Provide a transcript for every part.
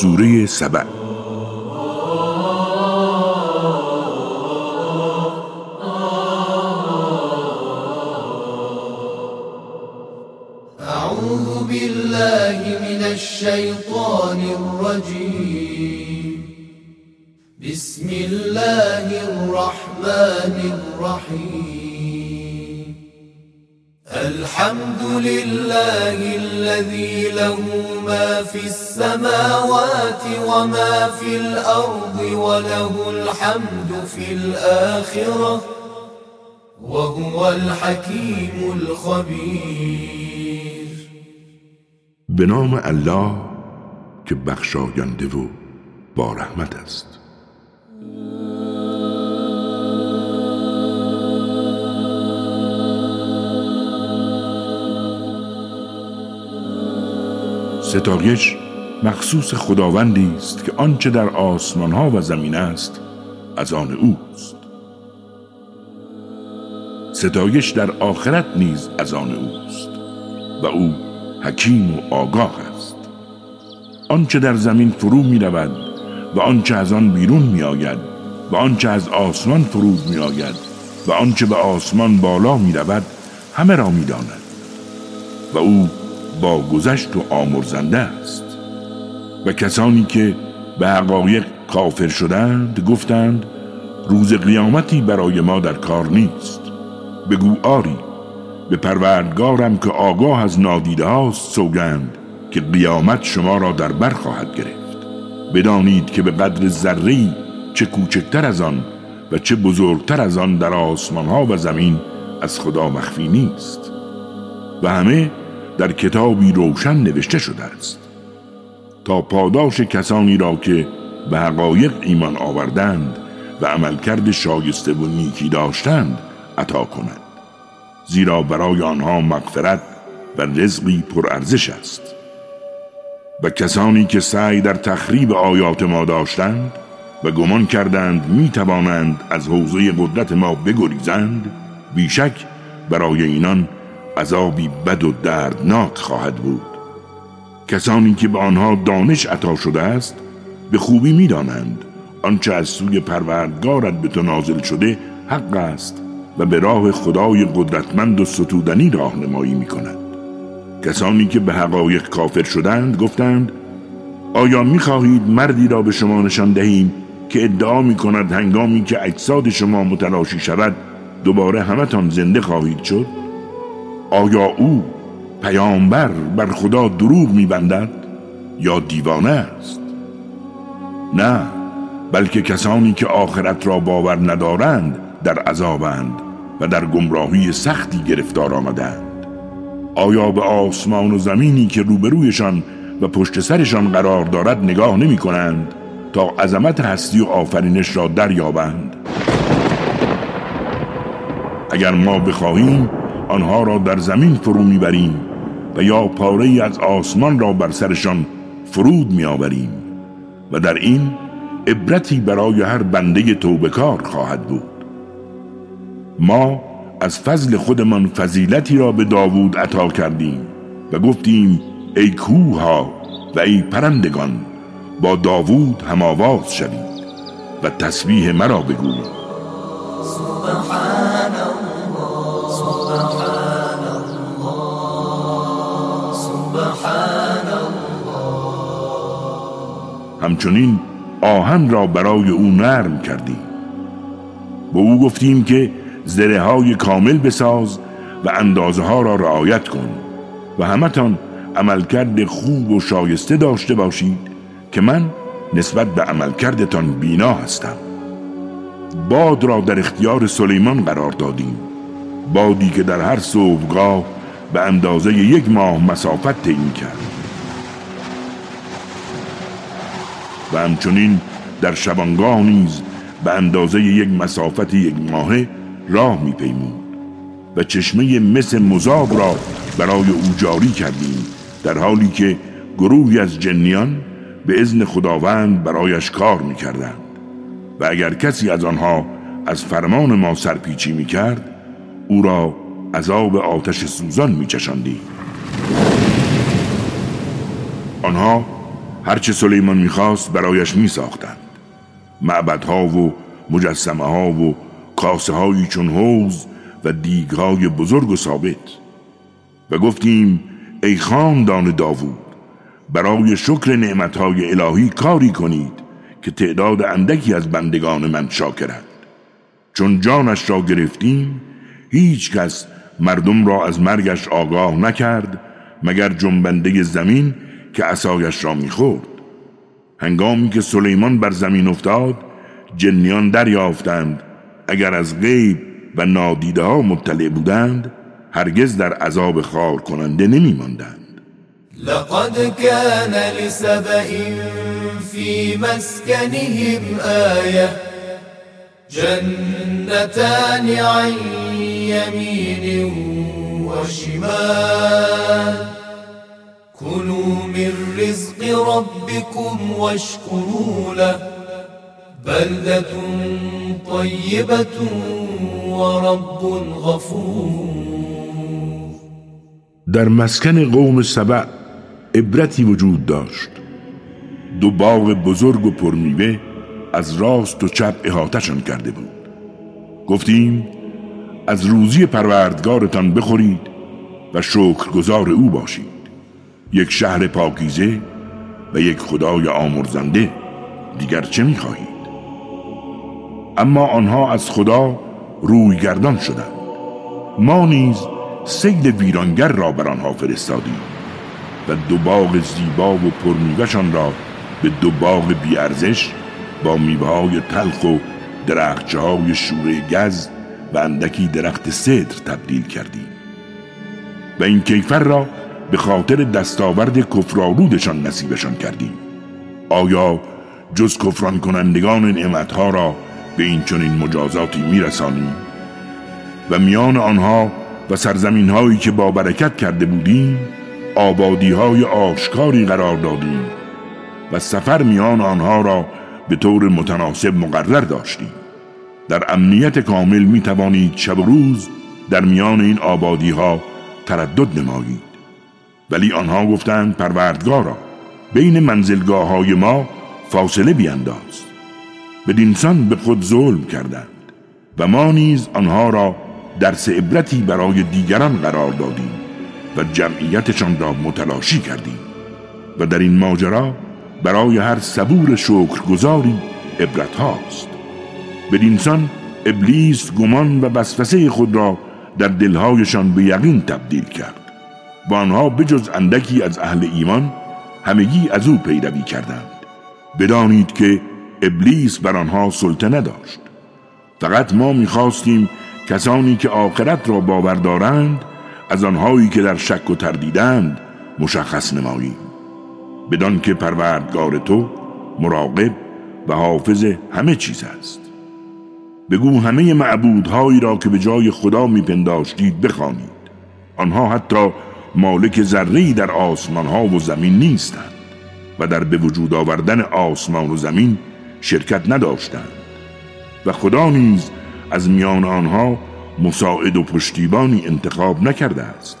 سوره سبع. الحمد لله الذي له ما في السماوات وما في الأرض وله الحمد في الآخرة وهو الحكيم الخبير. به نام الله که بخشاینده و با رحمت است. ستایش مخصوص خداوندی است که آنچه در آسمان ها و زمین است از آن اوست. ستایش در آخرت نیز از آن اوست و او حکیم و آگاه است. آنچه در زمین فرو می رود و آنچه از آن بیرون می آید و آنچه از آسمان فرود می آید و آنچه به آسمان بالا می رود همه را می داند و او با گذشت و آمرزنده است. و کسانی که به حقایق کافر شدند گفتند روز قیامتی برای ما در کار نیست. بگو آری به پروردگارم که آگاه از نادیده هاست سوگند که قیامت شما را در بر خواهد گرفت. بدانید که به قدر ذره چه کوچکتر از آن و چه بزرگتر از آن در آسمان ها و زمین از خدا مخفی نیست. و همه در کتابی روشن نوشته شده است تا پاداش کسانی را که به حقایق ایمان آوردند و عملکرد شایسته و نیکی داشتند عطا کند زیرا برای آنها مغفرت و رزقی پرارزش است. و کسانی که سعی در تخریب آیات ما داشتند و گمان کردند می توانند از حوزه قدرت ما بگریزند بیشک برای اینان عذابی بد و دردناک خواهد بود. کسانی که به آنها دانش عطا شده است به خوبی می‌دانند. آنچه از سوی پروردگارت به تو نازل شده حق است و به راه خدای قدرتمند و ستودنی راهنمایی می کند کسانی که به حقایق کافر شدند گفتند آیا می خواهید مردی را به شما نشان دهیم که ادعا می کند هنگامی که اجساد شما متلاشی شود دوباره همتان زنده خواهید شد؟ آیا او پیامبر بر خدا دروغ میبندد یا دیوانه است؟ نه بلکه کسانی که آخرت را باور ندارند در عذابند و در گمراهی سختی گرفتار آمدند. آیا به آسمان و زمینی که روبرویشان و پشت سرشان قرار دارد نگاه نمی کنند تا عظمت هستی و آفرینش را دریابند؟ اگر ما بخواهیم آنها را در زمین فرو می‌بریم و یا پاره از آسمان را بر سرشان فرود میآوریم و در این عبرتی برای هر بنده توبکار خواهد بود. ما از فضل خودمان فضیلتی را به داوود عطا کردیم و گفتیم ای کوها و ای پرندگان با داوود هم آواز شوید و تسبیح مرا بگویید. سبحان همچنین آهن را برای او نرم کردیم به او گفتیم که زره های کامل بساز و اندازه ها را رعایت کن و همتان عملکرد خوب و شایسته داشته باشید که من نسبت به عملکردتان بینا هستم. باد را در اختیار سلیمان قرار دادیم. بادی که در هر صبحگاه به اندازه یک ماه مسافت تعیین کرد. و همچنین در شبانگاه نیز به اندازه یک مسافت یک ماهه راه میپیمود و چشمه مس مذاب را برای او جاری کردیم در حالی که گروهی از جنیان به ازن خداوند برایش کار می‌کردند. و اگر کسی از آنها از فرمان ما سرپیچی می‌کرد او را عذاب آتش سوزان میچشاندیم آنها هرچه سلیمان می‌خواست برایش میساختند. معبدها و مجسمه ها و کاسه هایی چون حوز و دیگ های بزرگ و ثابت. و گفتیم ای خاندان داوود برای شکر نعمتهای الهی کاری کنید که تعداد اندکی از بندگان من شاکرند. چون جانش را گرفتیم هیچ کس مردم را از مرگش آگاه نکرد مگر جنبنده زمین که عصایش را می‌خورد. هنگامی که سلیمان بر زمین افتاد جنیان دریافتند. اگر از غیب و نادیده ها مطلع بودند هرگز در عذاب خار کننده نمی ماندند لقد كان لسبأ في مسكنهم آية جنتان عن يمين وشمال. كلوا من رزق ربكم واشكروا له بلدة طيبة ورب غفور. در مسکن قوم سبع عبرتی وجود داشت. دو باغ بزرگ و پرمیوه از راست و چپ احاتشان کرده بود. گفتیم از روزی پروردگارتان بخورید و شکرگزار او باشید. یک شهر پاکیزه و یک خدای آمرزنده دیگر چه می‌خواهید؟ اما آنها از خدا روی گردان شدند. ما نیز سیل ویرانگر را بر آنها فرستادیم و دو باغ زیبا و پرمیوهشان را به دو باغ بیارزش با میوه های تلخ و درخچه های شوره گز و اندکی درخت صدر تبدیل کردیم و این کیفر را به خاطر دستاورد کفرالودشان نصیبشان کردیم آیا جز کفران کنندگان نعمتها را به این چنین مجازاتی میرسانیم و میان آنها و سرزمین هایی که با برکت کرده بودیم آبادی های آشکاری قرار دادیم و سفر میان آنها را به طور متناسب مقرر داشتیم در امنیت کامل می توانید شب و روز در میان این آبادی ها تردد نمایید. ولی آنها گفتند پروردگارا بین منزلگاه های ما فاصله بیانداز. بدینسان به خود ظلم کردند و ما نیز آنها را درس عبرتی برای دیگران قرار دادیم و جمعیتشان را متلاشی کردیم و در این ماجرا برای هر صبور شکرگزاری عبرت هاست بدینسان ابلیس گمان و وسوسه خود را در دلهایشان به یقین تبدیل کرد. و آنها بجز اندکی از اهل ایمان همگی از او پیروی کردند. بدانید که ابلیس بر آنها سلطه نداشت فقط ما می‌خواستیم کسانی که آخرت را باور دارند از آنهایی که در شک و تردیدند مشخص نمایی بدان که پروردگار تو مراقب و حافظ همه چیز است. بگو همه معبودهایی را که به جای خدا میپنداشتید بخوانید. آنها حتی مالک ذره در آسمان ها و زمین نیستند و در به وجود آوردن آسمان و زمین شرکت نداشتند. و خدا نیز از میان آنها مساعد و پشتیبانی انتخاب نکرده است.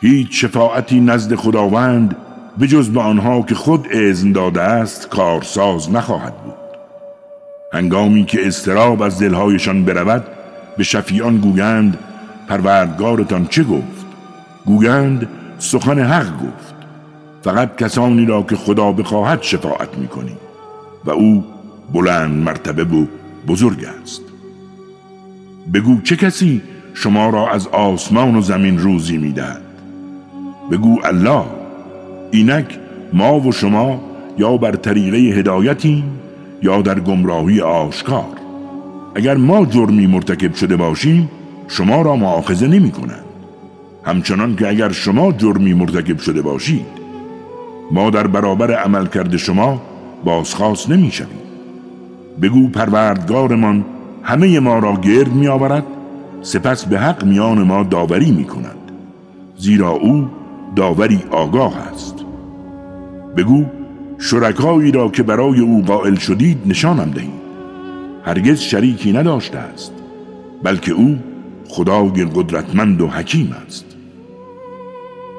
هیچ شفاعتی نزد خداوند به جز به آنها که خود اذن داده است کارساز نخواهد بود. هنگامی که استراب از دلهایشان برود به شفیان گویند پروردگارتان چه گفت؟ گویند سخن حق گفت. فقط کسانی را که خدا بخواهد شفاعت می‌کنی. و او بلند مرتبه و بزرگ است. بگو چه کسی شما را از آسمان و زمین روزی می‌دهد؟ بگو الله. اینک ما و شما یا بر طریقه هدایتیم یا در گمراهی آشکار. اگر ما جرمی مرتکب شده باشیم شما را معاخذه نمی کنند. همچنان که اگر شما جرمی مرتکب شده باشید ما در برابر عمل کرده شما بازخواست نمی شویم. بگو پروردگارمان همه ما را گرد می آورد سپس به حق میان ما داوری می کند. زیرا او داوری آگاه است. بگو شرکایی را که برای او قائل شدید نشانم دهید هرگز شریکی نداشته است بلکه او خدای قدرتمند و حکیم است.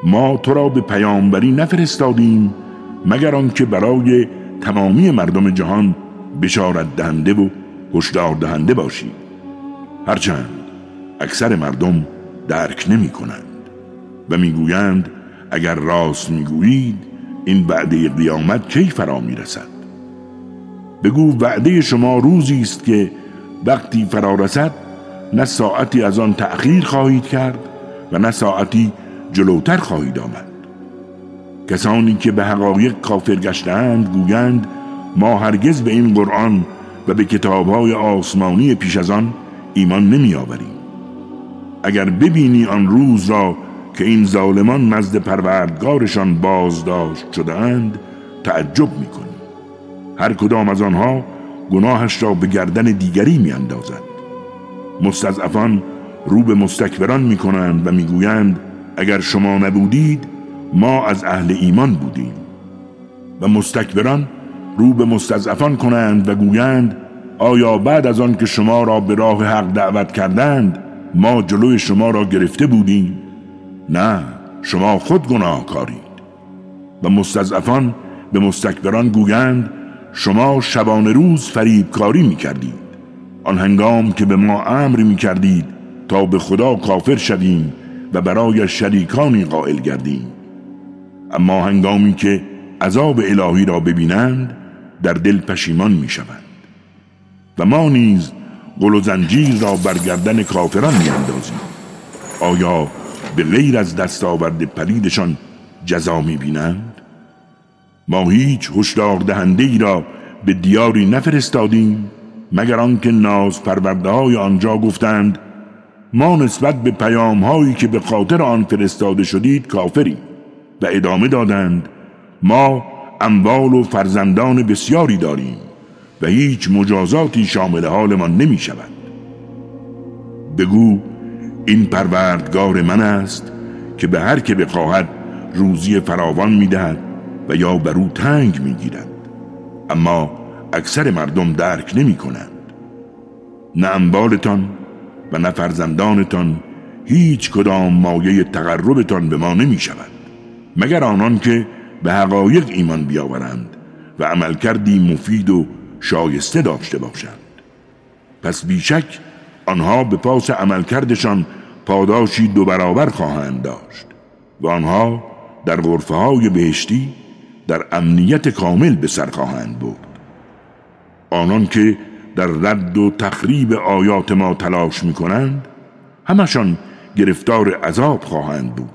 ما تو را به پیامبری نفرستادیم مگر آنکه برای تمامی مردم جهان بشارت دهنده و هشدار دهنده باشید هرچند اکثر مردم درک نمی کنند و می‌گویند اگر راست می‌گویید این وعده قیامت کی فرا می‌رسد؟ بگو وعده شما روزی است که وقتی فرا رسد نه ساعتی از آن تأخیر خواهید کرد و نه ساعتی جلوتر خواهید آمد. کسانی که به حقایق کافر گشتند گویند ما هرگز به این قرآن و به کتابهای آسمانی پیش از آن ایمان نمی آوریم اگر ببینی آن روز را که این ظالمان نزد پروردگارشان بازداشت شدهاند تعجب می‌کنی هر کدام از آنها گناهش را به گردن دیگری میاندازد. مستضعفان رو به مستکبران می‌کنند و می‌گویند اگر شما نبودید ما از اهل ایمان بودیم. و مستکبران رو به مستضعفان کنند و گویند آیا بعد از آن که شما را به راه حق دعوت کردند ما جلوی شما را گرفته بودیم؟ نه شما خود گناه کارید و مستضعفان به مستکبران گویند شما شبان روز فریب کاری می کردید آن هنگام که به ما امر می کردید تا به خدا کافر شویم و برای شریکانی قائل گردیم. اما هنگامی که عذاب الهی را ببینند در دل پشیمان می شوند و ما نیز گل و زنجیر را برگردن کافران می اندازیم آیا به غیر از دستاورد پلیدشان جزا می بینند؟ ما هیچ هشدار دهنده ای را به دیاری نفرستادیم مگر آنکه ناز پرورده های آنجا گفتند ما نسبت به پیام هایی که به خاطر آن فرستاده شدید کافری و ادامه دادند ما اموال و فرزندان بسیاری داریم و هیچ مجازاتی شامل حالمان نمی شود بگو این پروردگار من است که به هر که بخواهد روزی فراوان می‌دهد و یا بر او تنگ می‌گیرد. اما اکثر مردم درک نمی کنند نه انبالتان و نه فرزندانتان هیچ کدام مایه تقربتان به ما نمی شود مگر آنان که به حقایق ایمان بیاورند و عمل کردی مفید و شایسته داشته باشند. پس بیشک آنها به پاس عملکردشان پاداشی دو برابر خواهند داشت و آنها در غرفه های بهشتی در امنیت کامل به سر خواهند بود آنان که در رد و تخریب آیات ما تلاش می کنند همشان گرفتار عذاب خواهند بود.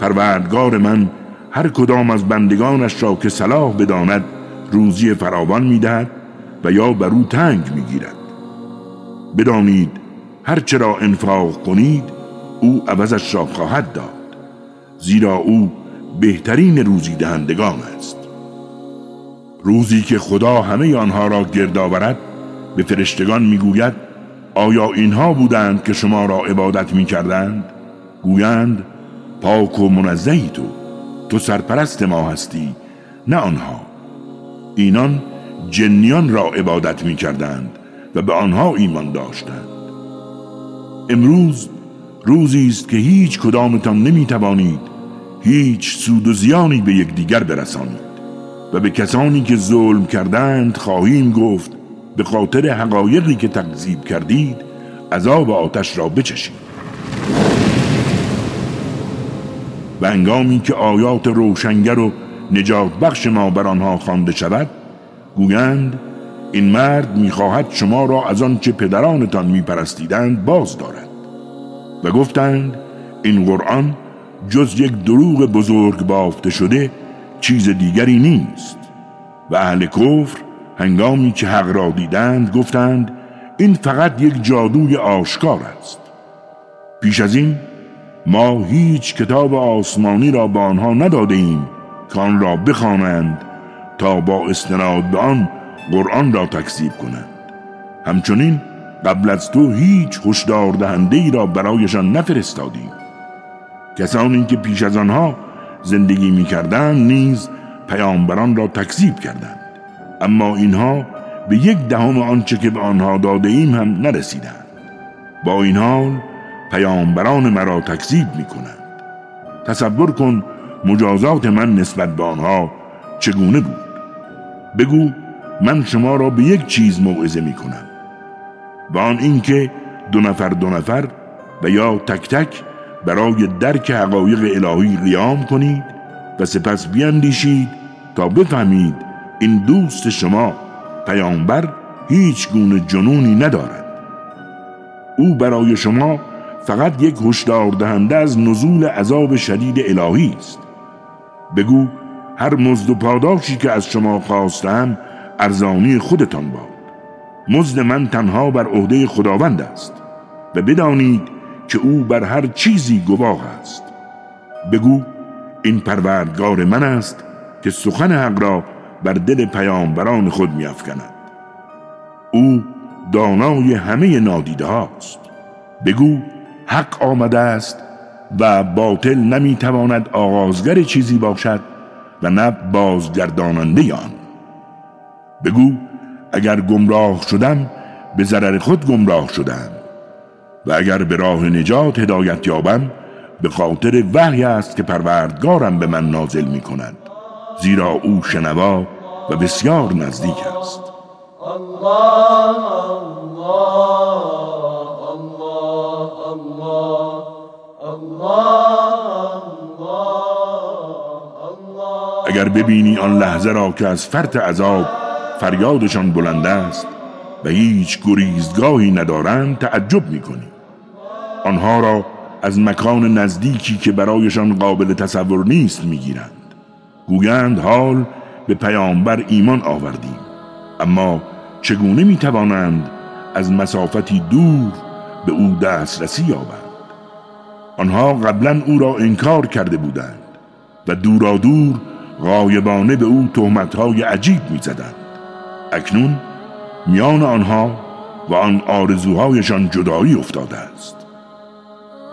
پروردگار من هر کدام از بندگانش را که صلاح بداند روزی فراوان می‌دهد و یا بر او تنگ می‌گیرد. بدانید هر چرا انفاق کنید او عوضش را خواهد داد زیرا او بهترین روزی دهندگان است. روزی که خدا همه آنها را گرد آورد به فرشتگان می‌گوید آیا اینها بودند که شما را عبادت می‌کردند؟ گویند پاک و منزهی تو. تو سرپرست ما هستی نه آنها. اینان جنیان را عبادت می کردند و به آنها ایمان داشتند. امروز روزی است که هیچ کدامتان نمی توانید هیچ سود و زیانی به یکدیگر برسانید و به کسانی که ظلم کردند خواهیم گفت به خاطر حقایقی که تکذیب کردید عذاب آتش را بچشید. و انگامی که آیات روشنگر و نجات بخش ما بر آنها خوانده شود گویند این مرد می‌خواهد شما را از آنچه پدرانتان میپرستیدند باز دارد. و گفتند این قرآن جز یک دروغ بزرگ بافته شده چیز دیگری نیست. و اهل کفر هنگامی که حق را دیدند گفتند این فقط یک جادوی آشکار است. پیش از این ما هیچ کتاب آسمانی را به آنها نداده ایم که آن را بخوانند تا با استناد به آن قرآن را تکذیب کنند. همچنین قبل از تو هیچ هشدار دهنده ای را برایشان نفرستادیم. کسانی که پیش از آنها زندگی می‌کردند نیز پیامبران را تکذیب کردند. اما اینها به یک دهم آنچه که به آنها داده ایم هم نرسیدند. با این حال پیامبران مرا تکذیب می کنند تصور کن مجازات من نسبت به آنها چگونه بود. بگو من شما را به یک چیز موعظه می کنم و آن اینکه دو نفر دو نفر و یا تک تک برای درک حقایق الهی قیام کنید و سپس بیاندیشید تا بفهمید این دوست شما پیامبر هیچ گونه جنونی ندارد. او برای شما فقط یک هشدار دهنده از نزول عذاب شدید الهی است. بگو هر مزد و پاداشی که از شما خواستم ارزانی خودتان باد. مزد من تنها بر عهده خداوند است و بدانید که او بر هر چیزی گواه است. بگو این پروردگار من است که سخن حق را بر دل پیامبران خود میافکند. او دانای همه نادیده هاست. بگو حق آمده است و باطل نمی‌تواند آغازگر چیزی باشد و نه بازگرداننده آن. بگو اگر گمراه شدم به ضرر خود گمراه شدم و اگر به راه نجات هدایت یابم به خاطر وحی است که پروردگارم به من نازل می کند زیرا او شنوا و بسیار نزدیک است. الله. اگر ببینی آن لحظه را که از فرط عذاب فریادشان بلند است و هیچ گریزگاهی ندارند تعجب می‌کنی. آنها را از مکان نزدیکی که برایشان قابل تصور نیست می‌گیرند. گویند حال به پیامبر ایمان آوردیم. اما چگونه می‌توانند از مسافتی دور به او دسترسی یابند؟ آنها قبلا او را انکار کرده بودند و دورا دور غایبانه به او تهمتهای عجیب می‌زدند. اکنون میان آنها و آن آرزوهایشان جدایی افتاده است.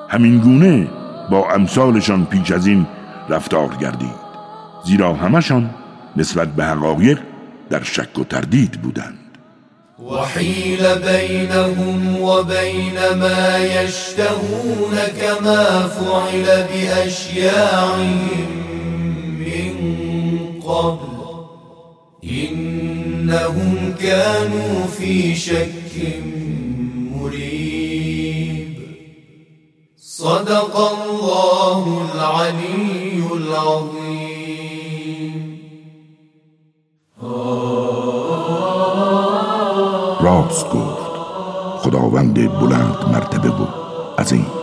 همین گونه با امثالشان پیش از این رفتار گردید زیرا همشان نسبت به حقایق در شک و تردید بودند. وحیل بینهم و بین ما یشتهون کما فعل بأشیاعهم من قبل إنهم كانوا في شك مريب. صدق الله العلي العظيم. راست گفت. خداوند بلند مرتبه بود عظیم.